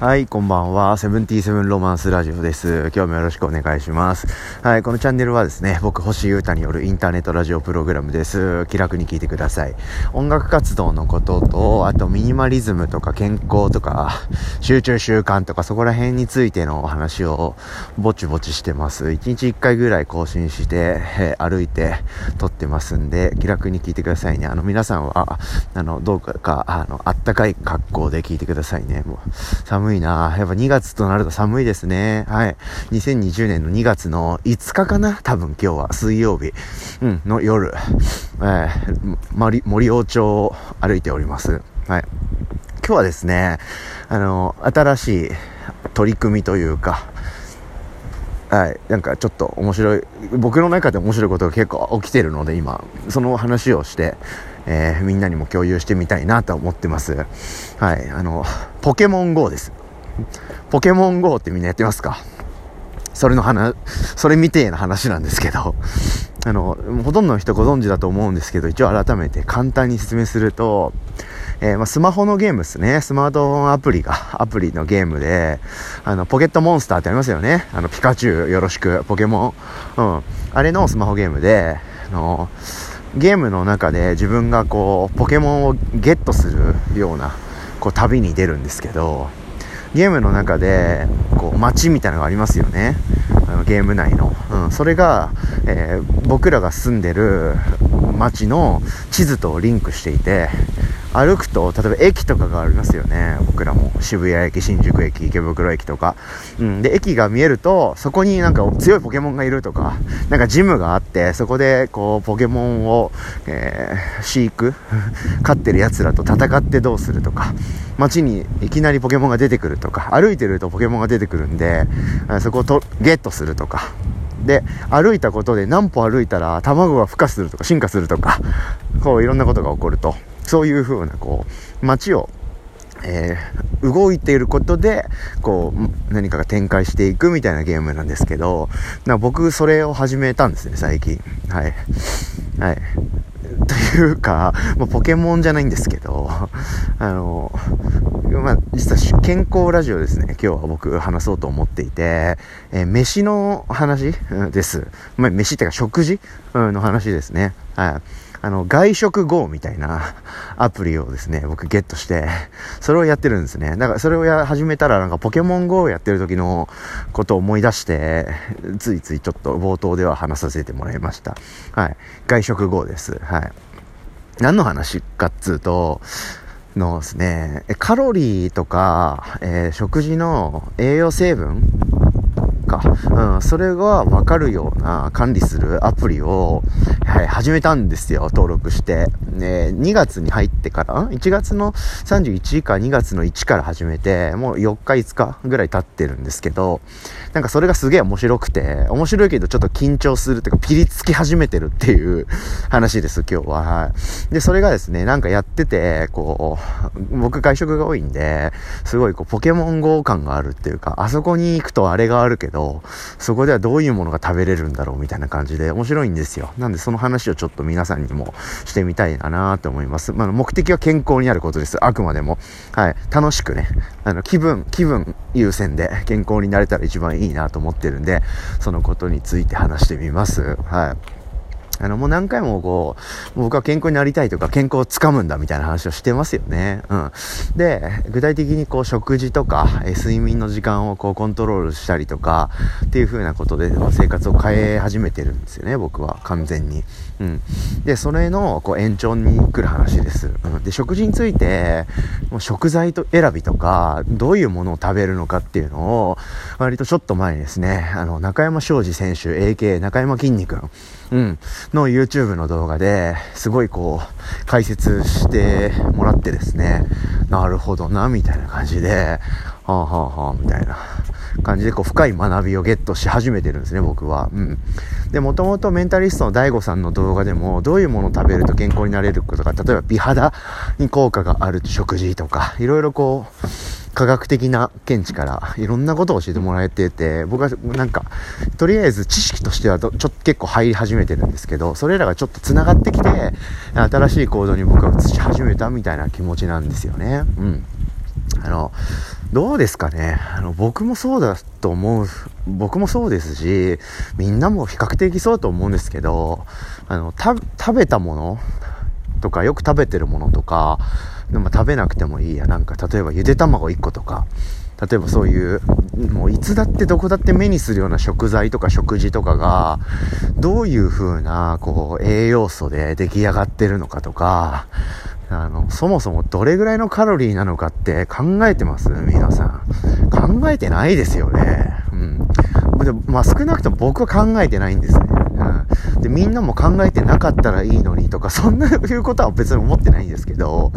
はい、こんばんは。セブンティーセブンロマンスラジオです。今日もよろしくお願いします。はい、このチャンネルはですね、僕、星優太によるインターネットラジオプログラムです。気楽に聞いてください。音楽活動のことと、あとミニマリズムとか健康とか、集中習慣とかそこら辺についてのお話をぼちぼちしてます。1日1回ぐらい更新して、歩いて撮ってますんで、気楽に聞いてくださいね。あの、皆さんは、あの、どうか、あの、あったかい格好で聞いてくださいね。もう寒いなやっぱ2月となると寒いですね。はい。2020年の2月の5日かな？多分今日は水曜日、うん、の夜、えー、森、森王町を歩いております。はい。今日はですね、あの、新しい取り組みというか、はい、なんかちょっと面白い、僕の中で面白いことが結構起きてるので今、その話をして、えー、みんなにも共有してみたいなと思ってます。はい、あの、ポケモン GO です。ポケモン GO ってみんなやってますか？それの話、それみてえな話なんですけど、あの、ほとんどの人ご存知だと思うんですけど、一応改めて簡単に説明すると、えー、ま、スマホのゲームですね。スマートフォンアプリが、アプリのゲームで、あの、ポケットモンスターってありますよね。あの、ピカチュウよろしく、ポケモン。うん。あれのスマホゲームで、あの、ゲームの中で自分がこう、ポケモンをゲットするような、こう、旅に出るんですけど、ゲームの中でこう街みたいなのがありますよね。あのゲーム内の、うん、それが、えー、僕らが住んでる街の地図とリンクしていて歩くと例えば駅とかがありますよね。僕らも。渋谷駅新宿駅池袋駅とか、うん、で駅が見えるとそこになんか強いポケモンがいるとかなんかジムがあってそこでこうポケモンを、えー、飼育 飼ってるやつらと戦ってどうするとか街にいきなりポケモンが出てくるとか歩いてるとポケモンが出てくるんでそこをとゲットするとか。で歩いたことで何歩歩いたら卵が孵化するとか進化するとか こういろんなことが起こるとそういう風な、こう、街を、えー、動いていることで、こう、何かが展開していくみたいなゲームなんですけど、な僕、それを始めたんですね、最近。はい。はい。というか、まあ、ポケモンじゃないんですけど、あの、まあ、実は健康ラジオですね、今日は僕話そうと思っていて、えー、飯の話？です。まあ、飯ってか食事？の話ですね。はい。あの、外食 GO みたいな アプリをですね、僕ゲットして、それをやってるんですね。だからそれをや始めたらなんかポケモン GO をやってる時のことを思い出して、ついついちょっと冒頭では話させてもらいました。はい。外食 GO です。はい。何の話かっつうと、のですね、カロリーとか、えー、食事の栄養成分か。うん、それがわかるような管理するアプリを、はい、始めたんですよ、登録して。ね、2月に入ってから、1月の31か2月の1から始めて、もう4日5日ぐらい経ってるんですけど、なんかそれがすげえ面白くて、面白いけどちょっと緊張するっていうか、ピリつき始めてるっていう 話です、今日は。で、それがですね、なんかやってて、こう、僕外食が多いんで、すごいこう、ポケモン GO 感があるっていうか、あそこに行くとあれがあるけど、そこではどういうものが食べれるんだろうみたいな感じで面白いんですよ。なんでその話をちょっと皆さんにもしてみたいななと思います。まあ、目的は健康になることです。あくまでも。はい。楽しくね、あの、気分、気分優先で健康になれたら一番いいなと思ってるんで、そのことについて話してみます。はい。あの、もう何回もこう、僕は健康になりたいとか、健康をつかむんだみたいな話をしてますよね。うん。で、具体的にこう、食事とか、え睡眠の時間をこう、コントロールしたりとか、っていう風なことで、生活を変え始めてるんですよね、僕は、完全に。うん。で、それの、こう、延長に来る話です。うん。で、食事について、もう食材と選びとか、どういうものを食べるのかっていうのを、割とちょっと前にですね、あの、中山昌司選手、AK 中山きんに君、うん、の YouTube の動画ですごいこう解説してもらってですね、なるほどな、みたいな感じで、はあはあはあ、みたいな感じでこう深い学びをゲットし始めてるんですね、僕は。うん。で、もともとメンタリストの DAIGO さんの動画でも、どういうものを食べると健康になれることか、例えば美肌に効果がある食事とか、いろいろこう、科学的な見地からいろんなことを教えてもらえてて、僕はなんか、とりあえず知識としてはちょっと結構入り始めてるんですけど、それらがちょっと繋がってきて、新しい行動に僕は移し始めたみたいな気持ちなんですよね。うん。あの、どうですかねあの、僕もそうだと思う、僕もそうですし、みんなも比較的そうだと思うんですけど、あの、食べたものとか、よく食べてるものとか、でも食べなくてもいいや。なんか、例えばゆで卵1個とか、例えばそういう、もういつだってどこだって目にするような食材とか食事とかが、どういう風な、こう、栄養素で出来上がってるのかとか、あの、そもそもどれぐらいのカロリーなのかって考えてます？皆さん。考えてないですよね。うん。でまあ少なくとも僕は考えてないんですね。で、みんなも考えてなかったらいいのにとか、そんないうことは別に思ってないんですけど、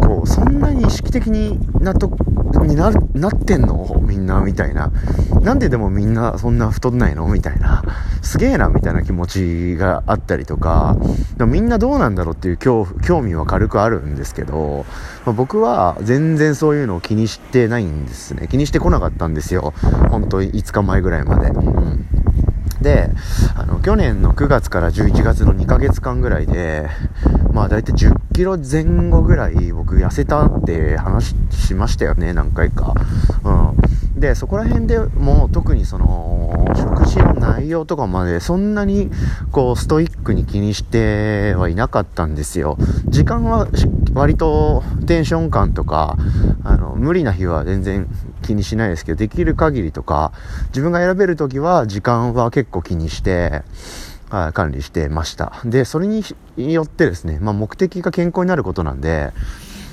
こう、そんなに意識的になと、にな、なってんの？みんな、みたいな。なんででもみんなそんな太んないの？みたいな。すげえな、みたいな気持ちがあったりとか、でもみんなどうなんだろうっていう興興味は軽くあるんですけど、まあ、僕は全然そういうのを気にしてないんですね。気にしてこなかったんですよ。本当5日前ぐらいまで。うんで、あの、去年の9月から11月の2ヶ月間ぐらいで、まあ大体10キロ前後ぐらい僕痩せたって話しましたよね、何回か。うん。で、そこら辺でも特にその、食事の内容とかまでそんなにこうストイックに気にしてはいなかったんですよ。時間は割とテンション感とか、あの、無理な日は全然気にしないですけど、できる限りとか、自分が選べる時は時間は結構気にして、はい、管理してました。で、それによってですね、まあ目的が健康になることなんで、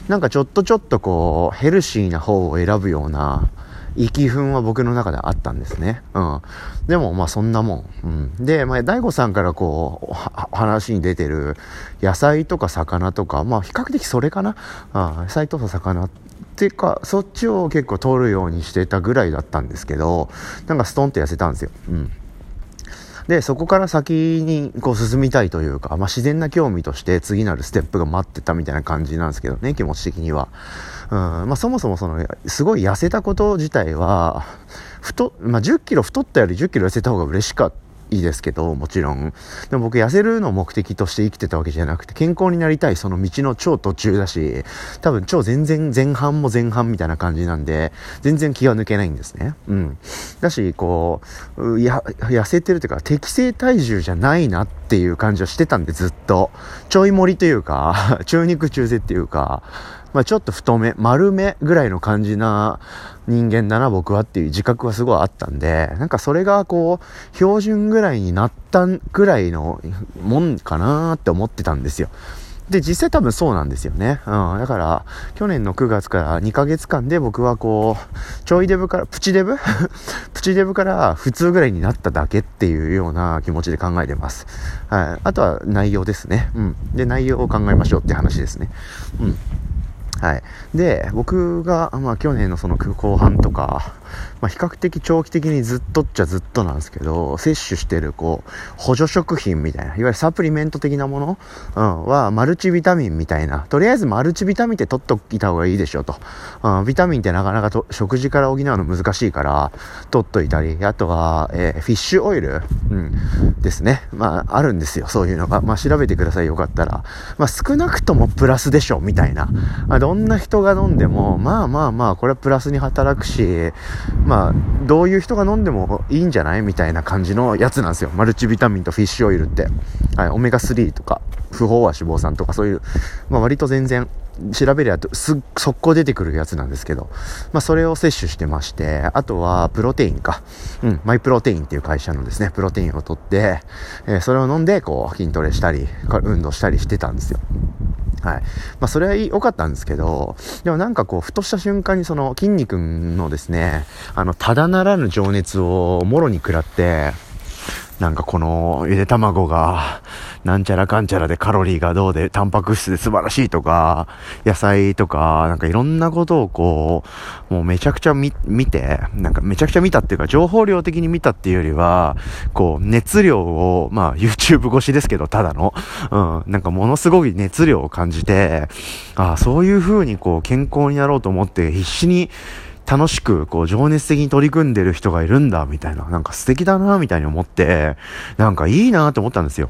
なんかちょっとちょっとこう、ヘルシーな方を選ぶような、生き分は僕の中であったんですね。うん。でも、まあそんなもん。うん。で、まあ、大悟さんからこう、話に出てる野菜とか魚とか、まあ比較的それかな。あ野菜とか魚ていうか、そっちを結構取るようにしてたぐらいだったんですけど、なんかストンって痩せたんですよ。うん。で、そこから先にこう進みたいというか、まあ、自然な興味として次なるステップが待ってたみたいな感じなんですけどね、気持ち的には。うん、まあ、そもそもその、すごい痩せたこと自体は、太、ま、10キロ太ったより10キロ痩せた方が嬉しかった。いいですけど、もちろん。でも僕痩せるのを目的として生きてたわけじゃなくて、健康になりたいその道の超途中だし、多分超全然前半も前半みたいな感じなんで、全然気が抜けないんですね。うん。だし、こう、や、痩せてるというか、適正体重じゃないなっていう感じはしてたんで、ずっと。ちょい盛りというか、中肉中背っていうか、まあちょっと太め、丸めぐらいの感じな人間だな僕はっていう自覚はすごいあったんで、なんかそれがこう、標準ぐらいになったぐらいのもんかなって思ってたんですよ。で、実際多分そうなんですよね。うん。だから、去年の9月から2ヶ月間で僕はこう、ちょいデブから、プチデブ？プチデブから普通ぐらいになっただけっていうような気持ちで考えてます。はい。あとは内容ですね。うん。で、内容を考えましょうって話ですね。うん。はい。で、僕が、まあ去年のその後半とか、まあ、比較的長期的にずっとっちゃずっとなんですけど、摂取してる、こう、補助食品みたいな、いわゆるサプリメント的なもの、うん、は、マルチビタミンみたいな、とりあえずマルチビタミンって取っといた方がいいでしょと。うん、ビタミンってなかなかと食事から補うの難しいから、取っといたり、あとは、えー、フィッシュオイル、うん、ですね。まあ、あるんですよ、そういうのが。まあ、調べてください、よかったら。まあ、少なくともプラスでしょ、みたいな。まあ、どんな人が飲んでも、まあまあまあ、これはプラスに働くし、まあ、どういう人が飲んでもいいんじゃないみたいな感じのやつなんですよ。マルチビタミンとフィッシュオイルって。はい、オメガ3とか、不飽和脂肪酸とかそういう、まあ割と全然、調べりゃす速攻出てくるやつなんですけど、まあそれを摂取してまして、あとはプロテインか。うん、マイプロテインっていう会社のですね、プロテインを取って、えー、それを飲んで、こう、筋トレしたり、運動したりしてたんですよ。はい。まあ、それは良かったんですけど、でもなんかこう、ふとした瞬間にその、筋肉のですね、あの、ただならぬ情熱をもろに食らって、なんかこのゆで卵がなんちゃらかんちゃらでカロリーがどうでタンパク質で素晴らしいとか野菜とかなんかいろんなことをこうもうめちゃくちゃ見てなんかめちゃくちゃ見たっていうか情報量的に見たっていうよりはこう熱量をまあ YouTube 越しですけどただのうんなんかものすごい熱量を感じてああそういう風にこう健康になろうと思って必死に楽しく、こう、情熱的に取り組んでる人がいるんだ、みたいな、なんか素敵だな、みたいに思って、なんかいいなと思ったんですよ。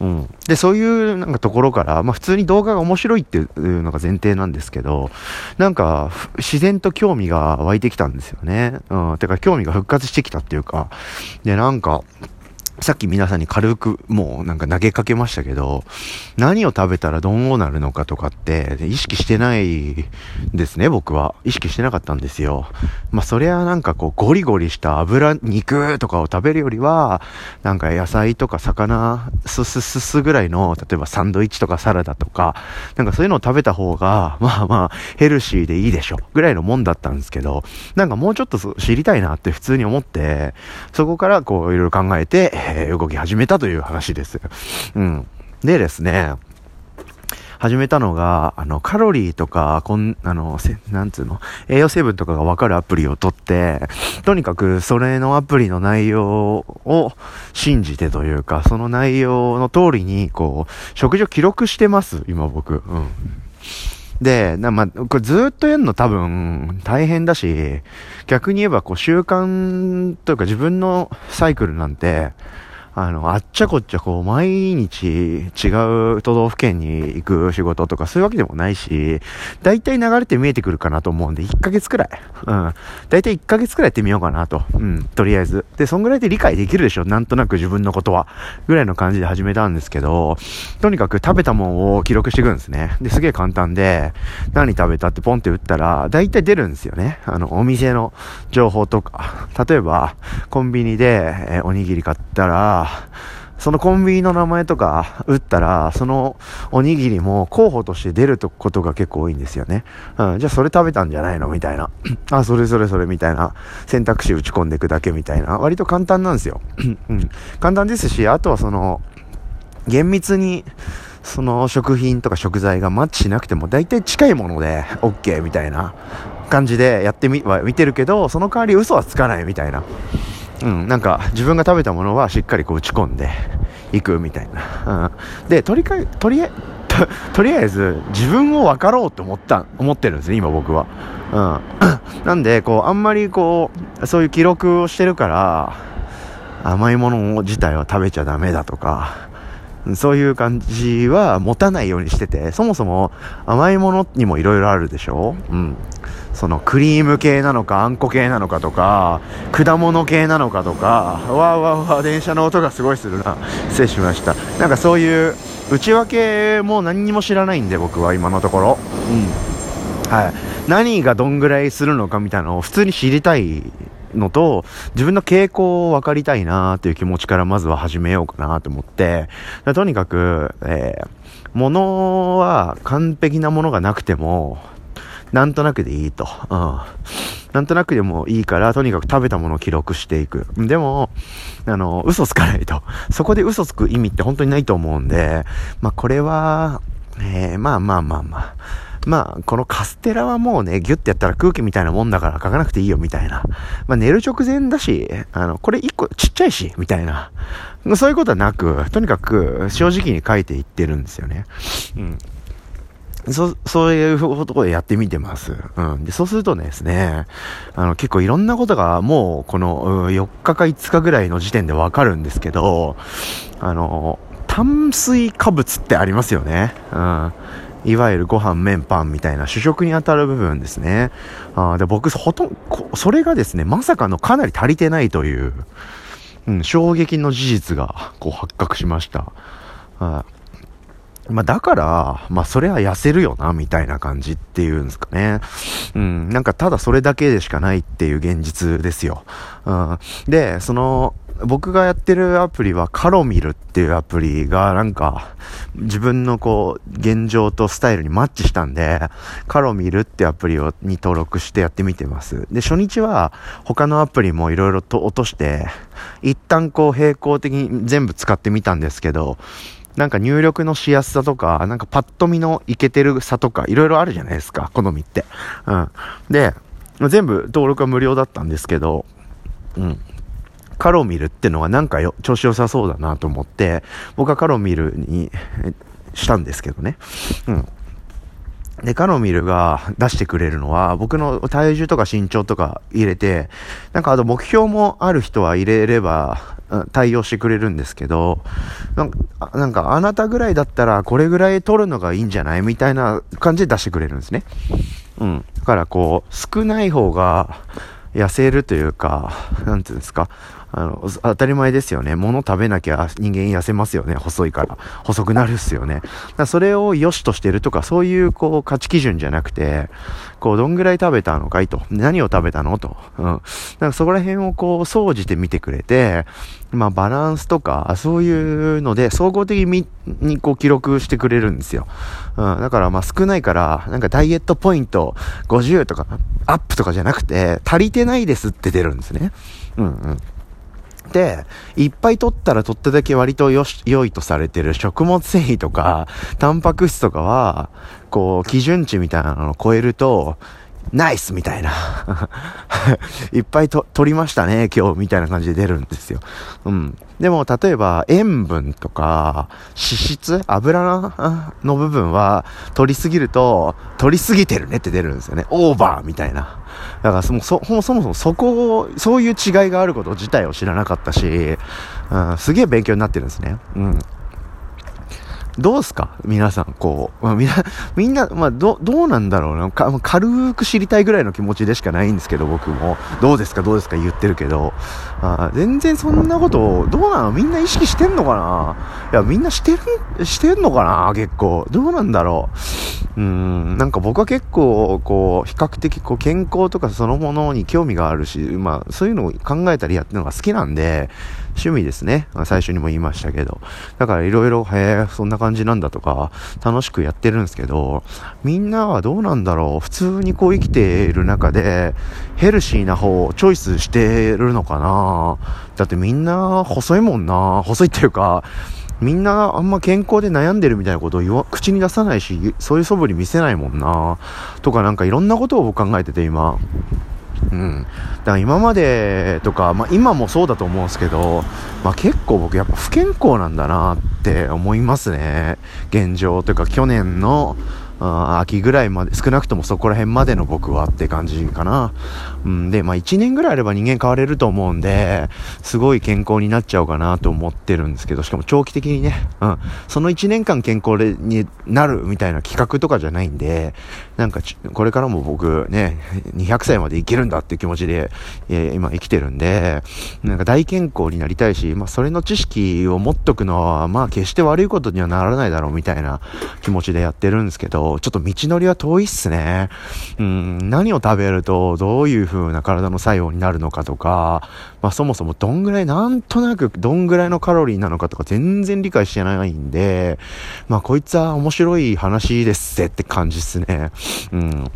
うん。で、そういうなんかところから、まあ普通に動画が面白いっていうのが前提なんですけど、なんか自然と興味が湧いてきたんですよね。うん。てか興味が復活してきたっていうか、で、なんか、さっき皆さんに軽くもうなんか投げかけましたけど、何を食べたらどうなるのかとかって意識してないですね、僕は。意識してなかったんですよ。まあそりゃなんかこうゴリゴリした油、肉とかを食べるよりは、なんか野菜とか魚、すすすすぐらいの、例えばサンドイッチとかサラダとか、なんかそういうのを食べた方が、まあまあヘルシーでいいでしょ、ぐらいのもんだったんですけど、なんかもうちょっと知りたいなって普通に思って、そこからこういろいろ考えて、えー、動き始めたという話です。うん。でですね、始めたのが、あの、カロリーとか、こん、あの、せ、なんつうの、栄養成分とかがわかるアプリを取って、とにかくそれのアプリの内容を信じてというか、その内容の通りに、こう、食事を記録してます、今僕。うん。で、なまあ、これずっとやるの多分。大変だし、逆に言えばこう習慣というか自分のサイクルなんて、あの、あっちゃこっちゃこう、毎日違う都道府県に行く仕事とかそういうわけでもないし、大体流れて見えてくるかなと思うんで、1ヶ月くらい。うん。大体1ヶ月くらいやってみようかなと。うん。とりあえず。で、そんぐらいで理解できるでしょ？なんとなく自分のことは。ぐらいの感じで始めたんですけど、とにかく食べたもんを記録していくんですね。で、すげえ簡単で、何食べたってポンって打ったら、大体出るんですよね。あの、お店の情報とか。例えば、コンビニで、えおにぎり買ったら、そのコンビニの名前とか打ったら、そのおにぎりも候補として出ることが結構多いんですよね。うん、じゃあそれ食べたんじゃないの？みたいな。あ、それそれそれみたいな選択肢打ち込んでいくだけみたいな。割と簡単なんですよ。うん。簡単ですし、あとはその、厳密に、その食品とか食材がマッチしなくても大体近いもので OK みたいな感じでやってみ、は見てるけど、その代わり嘘はつかないみたいな。うん、なんか自分が食べたものはしっかりこう打ち込んでいくみたいな。うん、で、とりかえ、とりあえず、とりあえず自分を分かろうと思った、思ってるんですね、今僕は。うん。なんで、こう、あんまりこう、そういう記録をしてるから、甘いもの自体は食べちゃダメだとか、そういう感じは持たないようにしてて、そもそも甘いものにも色々あるでしょ？うん。そのクリーム系なのか、あんこ系なのかとか、果物系なのかとか、わーわーわー電車の音がすごいするな。失礼しました。なんかそういう内訳も何にも知らないんで、僕は今のところ。うん。はい。何がどんぐらいするのかみたいなのを普通に知りたいのと、自分の傾向を分かりたいなという気持ちからまずは始めようかなと思って、とにかく、えー、物は完璧なものがなくても、なんとなくでいいと。うん。なんとなくでもいいから、とにかく食べたものを記録していく。でも、あの、嘘つかないと。そこで嘘つく意味って本当にないと思うんで、まあこれは、えー、まあまあまあまあ。まあ、このカステラはもうね、ギュッてやったら空気みたいなもんだから書かなくていいよみたいな。まあ寝る直前だし、あの、これ一個ちっちゃいし、みたいな。そういうことはなく、とにかく正直に書いていってるんですよね。うん。そ、そういうところでやってみてます。うん。で、そうするとですね、あの、結構いろんなことがもう、この、4日か5日ぐらいの時点でわかるんですけど、あの、炭水化物ってありますよね。うん。いわゆるご飯、麺、パンみたいな主食に当たる部分ですね。あで僕、ほとんど、それがですね、まさかのかなり足りてないという、うん、衝撃の事実が、こう発覚しました。あまあ、だから、まあ、それは痩せるよな、みたいな感じっていうんですかね。うん、なんかただそれだけでしかないっていう現実ですよ。うん、で、その、僕がやってるアプリはカロミルっていうアプリがなんか自分のこう現状とスタイルにマッチしたんでカロミルってアプリをに登録してやってみてます。で、初日は他のアプリもいろいろと落として一旦こう並行的に全部使ってみたんですけどなんか入力のしやすさとか、なんかパッと見のいけてるさとか、いろいろあるじゃないですか、好みって。うん。で、全部登録は無料だったんですけど、うん。カロミルってのがなんかよ、調子良さそうだなと思って、僕はカロミルにしたんですけどね。うん。で、カノミルが出してくれるのは、僕の体重とか身長とか入れて、なんかあと目標もある人は入れれば、対応してくれるんですけど、なんか、あなたぐらいだったらこれぐらい取るのがいいんじゃないみたいな感じで出してくれるんですね。うん。だからこう、少ない方が痩せるというか、なんていうんですか、あの、当たり前ですよね。物食べなきゃ人間痩せますよね。細いから。細くなるっすよね。だそれを良しとしてるとか、そういうこう価値基準じゃなくて、こう、どんぐらい食べたのかいと。何を食べたのと。うん。だからそこら辺をこう、総じて見てくれて、まあ、バランスとか、そういうので、総合的ににこう記録してくれるんですよ。うん。だから、まあ、少ないから、なんかダイエットポイント50とか、アップとかじゃなくて、足りてないですって出るんですね。うんうん。で、いっぱい取ったら取っただけ割とよし、良いとされてる食物繊維とか、タンパク質とかは、こう、基準値みたいなのを超えると、ナイスみたいな。いっぱいと取りましたね、今日みたいな感じで出るんですよ。うん。でも、例えば、塩分とか、脂質油の部分は、取りすぎると、取りすぎてるねって出るんですよね。オーバーみたいな。だからそもそもそもそこを、そういう違いがあること自体を知らなかったし、うん、すげえ勉強になってるんですね。うん。どうすか？皆さん、こう、まあ、みんな、みんな、まあ、ど、どうなんだろうなか。軽く知りたいぐらいの気持ちでしかないんですけど、僕も。どうですか？どうですか？言ってるけど。あ全然そんなことを、どうなのみんな意識してんのかな？いや、みんなしてる、してんのかな？結構。どうなんだろう？うん、なんか僕は結構、こう、比較的、こう、健康とかそのものに興味があるし、まあ、そういうのを考えたりやってるのが好きなんで、趣味ですね。最初にも言いましたけど。だからいろいろ、へえ、そんな感じなんだとか、楽しくやってるんですけど、みんなはどうなんだろう普通にこう生きている中で、ヘルシーな方をチョイスしてるのかなだってみんな細いもんな細いっていうか、みんなあんま健康で悩んでるみたいなことを口に出さないし、そういう素振り見せないもんなとかなんかいろんなことを考えてて今。うん。だから今までとか、まあ今もそうだと思うんですけど、まあ結構僕やっぱ不健康なんだなって思いますね。現状というか去年の、あ秋ぐらいまで、少なくともそこら辺までの僕はって感じかな。うん、で、まあ1年ぐらいあれば人間変われると思うんで、すごい健康になっちゃうかなと思ってるんですけど、しかも長期的にね、うん、その1年間健康になるみたいな企画とかじゃないんで、なんかこれからも僕ね、200歳まで生きるんだっていう気持ちで、えー、今生きてるんで、なんか大健康になりたいし、まあそれの知識を持っとくのは、まあ決して悪いことにはならないだろうみたいな気持ちでやってるんですけど、ちょっと道のりは遠いっすね。うん、何を食べるとどういう風な体の作用になるのかとか、まあそもそもどんぐらい、なんとなくどんぐらいのカロリーなのかとか全然理解してないんで、まあこいつは面白い話ですぜって感じっすね。うん。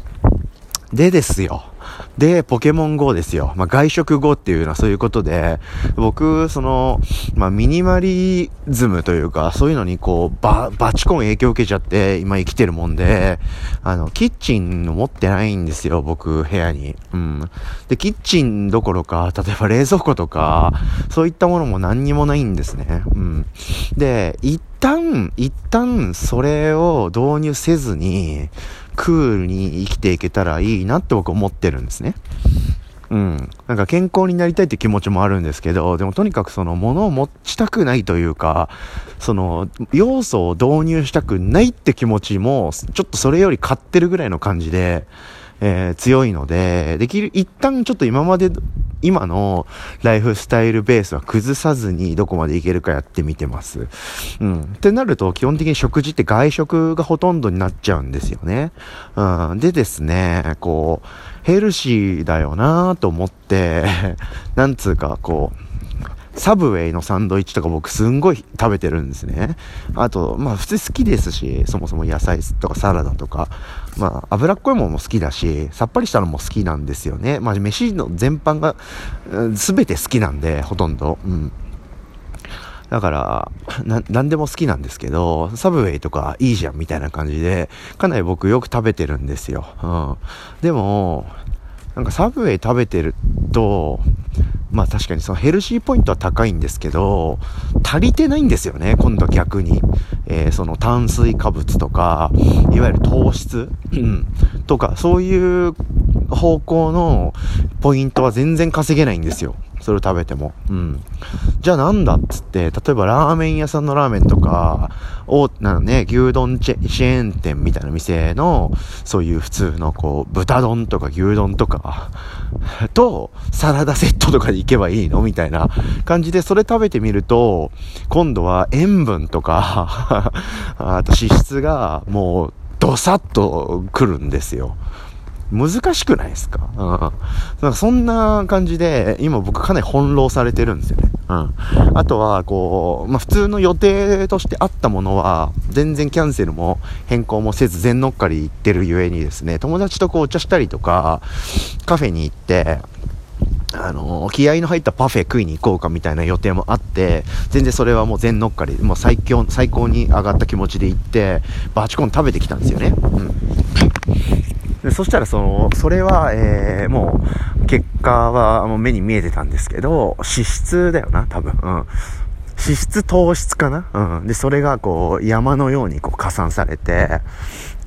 でですよ。で、ポケモン GO ですよ。まあ、外食後っていうのはそういうことで、僕、その、まあ、ミニマリズムというか、そういうのにこう、バ、バチコン影響を受けちゃって、今生きてるもんで、あの、キッチン持ってないんですよ、僕、部屋に。うん。で、キッチンどころか、例えば冷蔵庫とか、そういったものも何にもないんですね。うん。で、一旦、一旦、それを導入せずに、クールに生きていけたらいいなって僕思ってるんですね。うん。なんか健康になりたいって気持ちもあるんですけど、でもとにかくその物を持ちたくないというか、その要素を導入したくないって気持ちも、ちょっとそれより買ってるぐらいの感じで、えー、強いので、できる、一旦ちょっと今まで、今のライフスタイルベースは崩さずにどこまでいけるかやってみてます。うん。ってなると基本的に食事って外食がほとんどになっちゃうんですよね。うん。でですね、こう、ヘルシーだよなと思って、なんつうか、こう、サブウェイのサンドイッチとか僕すんごい食べてるんですね。あと、まあ普通好きですし、そもそも野菜とかサラダとか、まあ脂っこいものも好きだし、さっぱりしたのも好きなんですよね。まあ飯の全般が、全て好きなんで、ほとんど。うん。だから、な、なんでも好きなんですけど、サブウェイとかいいじゃんみたいな感じで、かなり僕よく食べてるんですよ。うん。でも、なんかサブウェイ食べてると、まあ確かにそのヘルシーポイントは高いんですけど、足りてないんですよね、今度は逆に。えー、その炭水化物とか、いわゆる糖質、とか、そういう方向のポイントは全然稼げないんですよ。それを食べても。うん。じゃあなんだっつって、例えばラーメン屋さんのラーメンとか、お、なのね、牛丼チェチェーン店みたいな店の、そういう普通のこう、豚丼とか牛丼とか、と、サラダセットとかで行けばいいの？みたいな感じで、それ食べてみると、今度は塩分とか あと脂質がもう、ドサッと来るんですよ。難しくないですか？うん。なんかそんな感じで、今僕かなり翻弄されてるんですよね。うん。あとは、こう、まあ、普通の予定としてあったものは、全然キャンセルも変更もせず全乗っかり行ってるゆえにですね、友達とこうお茶したりとか、カフェに行って、あの気合の入ったパフェ食いに行こうかみたいな予定もあって、全然それはもう全乗っかり、もう最強、最高に上がった気持ちで行って、バチコン食べてきたんですよね。うん。でそしたらその、それは、えー、もう、結果はもう目に見えてたんですけど、脂質だよな、多分。うん。脂質糖質かな？うん。で、それがこう、山のようにこう加算されて、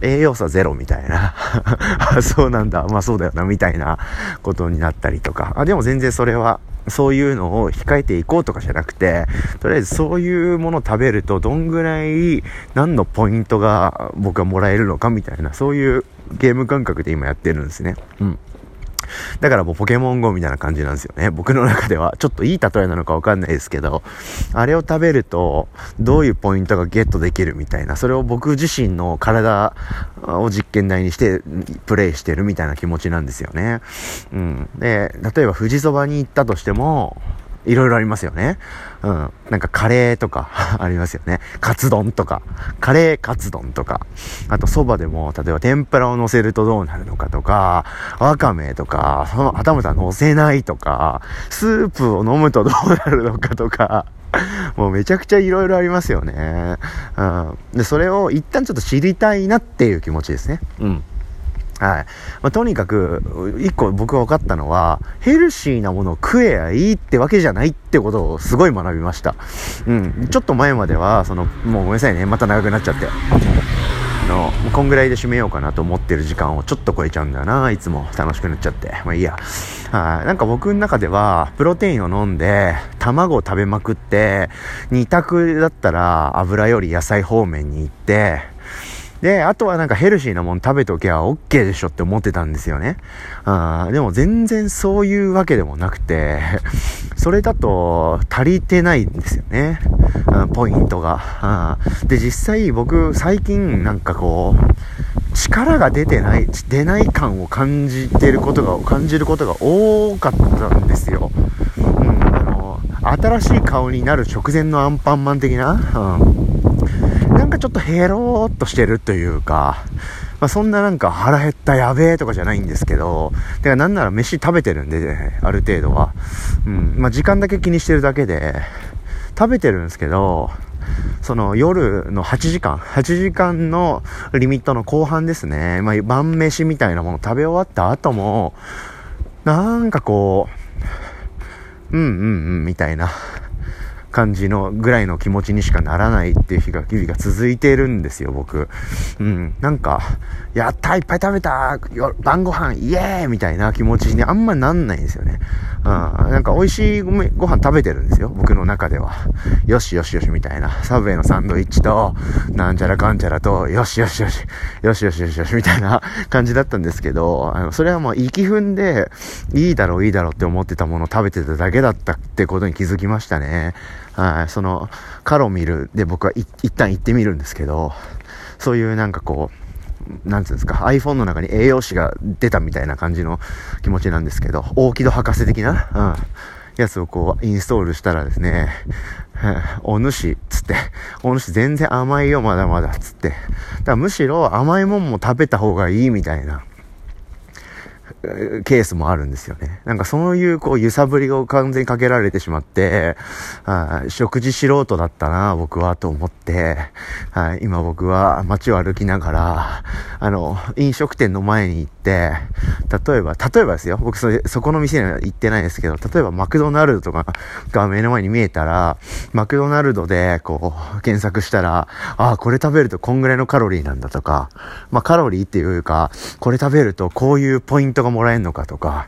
栄養素ゼロみたいな。そうなんだ。まあそうだよな、みたいなことになったりとか。あ、でも全然それは、そういうのを控えていこうとかじゃなくて、とりあえずそういうものを食べるとどんぐらい何のポイントが僕はもらえるのかみたいな、そういうゲーム感覚で今やってるんですね。うん。だからもうポケモン GO みたいな感じなんですよね。僕の中では。ちょっといい例えなのかわかんないですけど、あれを食べると、どういうポイントがゲットできるみたいな、それを僕自身の体を実験台にして、プレイしてるみたいな気持ちなんですよね。うん。で、例えば富士そばに行ったとしても、いろいろありますよね。うん。なんかカレーとか ありますよね。カツ丼とか。カレーカツ丼とか。あと蕎麦でも、例えば天ぷらを乗せるとどうなるのかとか、わかめとか、その、はたまた乗せないとか、スープを飲むとどうなるのかとか、もうめちゃくちゃいろいろありますよね。うん。で、それを一旦ちょっと知りたいなっていう気持ちですね。うん。はい。まあ、とにかく、一個僕が分かったのは、ヘルシーなものを食えやいいってわけじゃないってことをすごい学びました。うん。ちょっと前までは、その、もうごめんなさいね。また長くなっちゃって。あの、こんぐらいで締めようかなと思ってる時間をちょっと超えちゃうんだよな。いつも楽しくなっちゃって。まあいいや。はい。なんか僕の中では、プロテインを飲んで、卵を食べまくって、二択だったら油より野菜方面に行って、で、あとはなんかヘルシーなもん食べときゃ OK でしょって思ってたんですよね。あでも全然そういうわけでもなくて、それだと足りてないんですよね。ポイントが。で、実際僕最近なんかこう、力が出てない、出ない感を感じてることが、感じることが多かったんですよ。うん、あの、新しい顔になる直前のアンパンマン的な、うんなんかちょっとヘローっとしてるというか、まあ、そんななんか腹減ったやべえとかじゃないんですけど、てかなんなら飯食べてるんで、ね、ある程度は。うん。まあ、時間だけ気にしてるだけで、食べてるんですけど、その夜の8時間、8時間のリミットの後半ですね。まあ、晩飯みたいなもの食べ終わった後も、なんかこう、うんうんうんみたいな。感じのぐらいの気持ちにしかならないっていう日が、日々が続いているんですよ、僕。うん。なんか、やったいっぱい食べた晩ご飯イエーイみたいな気持ちにあんまなんないんですよね。うん。なんか美味しいご飯食べてるんですよ、僕の中では。よしよしよしみたいな。サブウェイのサンドイッチと、なんちゃらかんちゃらと、よしよしよし、よしよしよしよしみたいな 感じだったんですけど、あの、それはもう息踏んで、いいだろういいだろうって思ってたものを食べてただけだったってことに気づきましたね。はい、その、カロミルで僕は一旦行ってみるんですけど、そういうなんかこう、なんつうんですか、iPhone の中に栄養士が出たみたいな感じの気持ちなんですけど、大木戸博士的な、うん、やつをこう、インストールしたらですね、お主、つって、お主全然甘いよ、まだまだ、つって。だからむしろ甘いもんも食べた方がいいみたいな。ケースもあるんですよね。なんかそういうこう揺さぶりを完全にかけられてしまって、あ、食事素人だったな、僕はと思って、はい、今僕は街を歩きながら、あの、飲食店の前に行っ、て、例えば、例えばですよ、僕そ、そこの店には行ってないですけど、例えばマクドナルドとかが目の前に見えたら、マクドナルドで、こう、検索したら、ああ、これ食べるとこんぐらいのカロリーなんだとか、まあ、カロリーっていうか、これ食べるとこういうポイントがもらえるのかとか、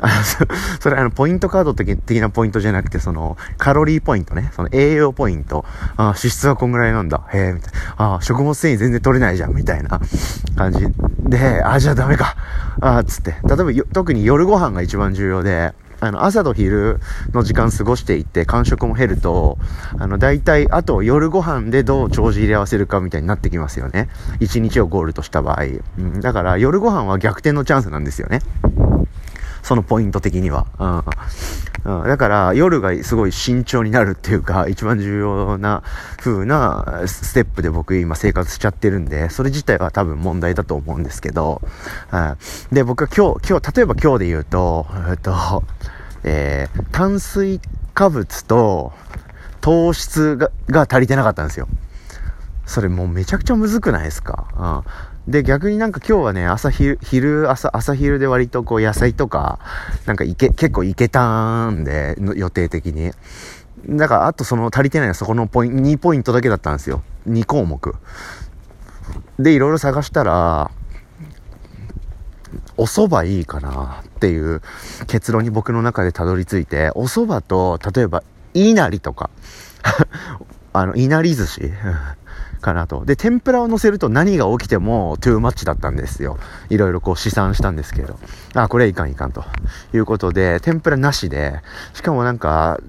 あのそれあの、ポイントカード的なポイントじゃなくて、その、カロリーポイントね、その栄養ポイント、ああ脂質はこんぐらいなんだ、へえ、みたいな、あ食物繊維全然取れないじゃん、みたいな感じで、あ、じゃあダメか、あつって、例えば特に夜ご飯が一番重要で、あの、朝と昼の時間過ごしていって、間食も減ると、あの、大体、あと夜ご飯でどう帳尻入れ合わせるかみたいになってきますよね。一日をゴールとした場合。うん、だから、夜ご飯は逆転のチャンスなんですよね。そのポイント的には。うん。うん、だから、夜がすごい慎重になるっていうか、一番重要な風なステップで僕今生活しちゃってるんで、それ自体は多分問題だと思うんですけど、はい。で、僕は今日、今日、例えば今日で言うと、えっと、えー、炭水化物と糖質がが足りてなかったんですよ。それもうめちゃくちゃむずくないですか？で、逆になんか今日はね、朝昼、昼、朝、朝昼で割とこう野菜とか、なんかいけ、結構いけたんで、予定的に。だから、あとその足りてないのはそこのポイント、2ポイントだけだったんですよ。2項目。で、いろいろ探したら、お蕎麦いいかなっていう結論に僕の中でたどり着いて、お蕎麦と、例えば、いなりとか、あの、いなり寿司かなと。で、天ぷらを乗せると何が起きてもトゥーマッチだったんですよ。いろいろこう試算したんですけど。あ、これいかんいかんと。いうことで、天ぷらなしで、しかもなんか、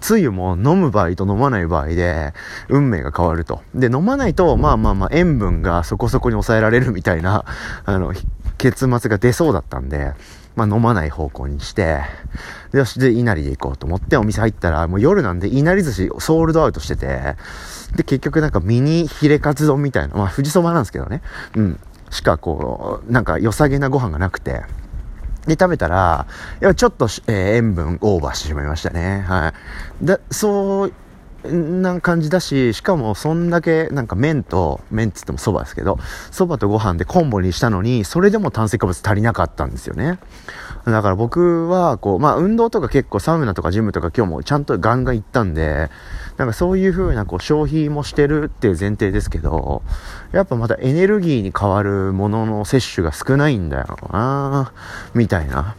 つゆも飲む場合と飲まない場合で、運命が変わると。で、飲まないと、まあまあまあ、塩分がそこそこに抑えられるみたいな、あの、結末が出そうだったんで、まあ飲まない方向にして、よし、で、稲荷で行こうと思ってお店入ったら、もう夜なんで稲荷寿司ソールドアウトしてて、で、結局なんかミニヒレカツ丼みたいな、まあ富士そばなんですけどね、うん、しかこう、なんか良さげなご飯がなくて、で、食べたら、いや、ちょっと、えー、塩分オーバーしてしまいましたね。はい。だ、そうな感じだし、しかもそんだけなんか麺と、麺っつっても蕎麦ですけど、蕎麦とご飯でコンボにしたのに、それでも炭水化物足りなかったんですよね。だから僕は、こう、まあ運動とか結構サウナとかジムとか今日もちゃんとガンガン行ったんで、なんかそういう風なこう消費もしてるっていう前提ですけど、やっぱまたエネルギーに変わるものの摂取が少ないんだよなみたいな。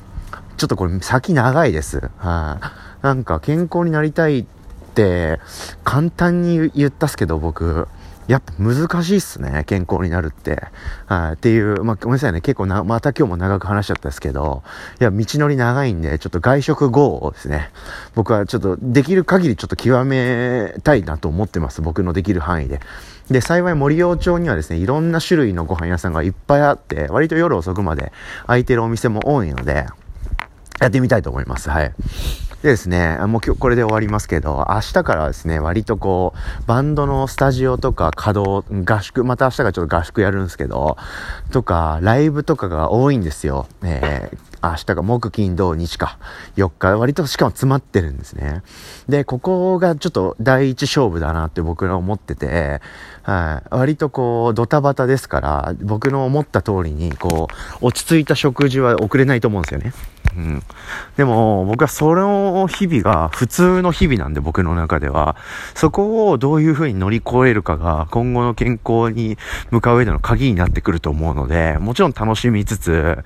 ちょっとこれ先長いです。はい、あ、なんか健康になりたいって簡単に言ったっすけど僕やっぱ難しいっすね健康になるって。はい。っていうまあごめんなさいね。結構なまた今日も長く話しちゃったんですけどいや道のり長いんでちょっと外食後をですね。僕はちょっとできる限りちょっと極めたいなと思ってます。僕のできる範囲で。で、幸い森陽町にはですね、いろんな種類のご飯屋さんがいっぱいあって、割と夜遅くまで空いてるお店も多いので、やってみたいと思います。はい。でですね、もう今日これで終わりますけど、明日からですね、割とこう、バンドのスタジオとか稼働、合宿、また明日からちょっと合宿やるんですけど、とか、ライブとかが多いんですよ。えー明日が木金土日か。4日。割としかも詰まってるんですね。でここがちょっと第一勝負だなって僕は思ってて、はい、割とこうドタバタですから僕の思った通りにこう落ち着いた食事は送れないと思うんですよね。うん。でも、僕はその日々が普通の日々なんで、僕の中では。そこをどういう風に乗り越えるかが、今後の健康に向かう上での鍵になってくると思うので、もちろん楽しみつつ、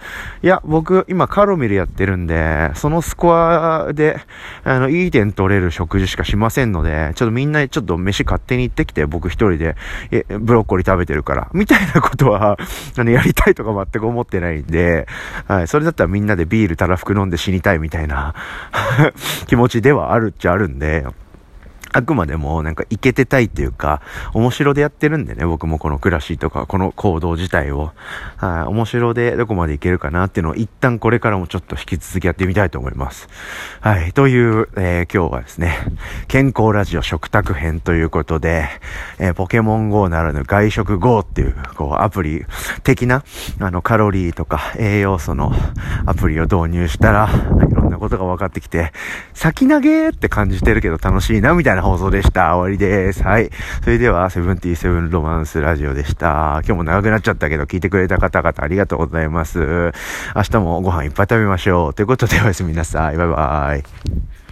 いや、僕、今カロミルやってるんで、そのスコアで、あの、いい点取れる食事しかしませんので、ちょっとみんなちょっと飯勝手に行ってきて、僕一人で、え、ブロッコリー食べてるから、みたいなことは、あの、やりたいとか全く思ってないんで、はい、それだったらみんなでビールたら服飲んで死にたいみたいな 気持ちではあるっちゃあるんで、あくまでもなんかイケてたいっていうか、面白でやってるんでね、僕もこの暮らしとか、この行動自体を、はい、面白でどこまでいけるかなっていうのを一旦これからもちょっと引き続きやってみたいと思います。はい、という、えー、今日はですね、健康ラジオ食卓編ということで、えー、ポケモン GO ならぬ外食 GO っていう、こう、アプリ的な、あの、カロリーとか栄養素のアプリを導入したら、いろんななことが分かってきて、先投げって感じてるけど楽しいな、みたいな放送でした。終わりです。はい。それでは、セブンティーセブンロマンスラジオでした。今日も長くなっちゃったけど、聞いてくれた方々ありがとうございます。明日もご飯いっぱい食べましょう。ということでおやすみなさい。バイバイ。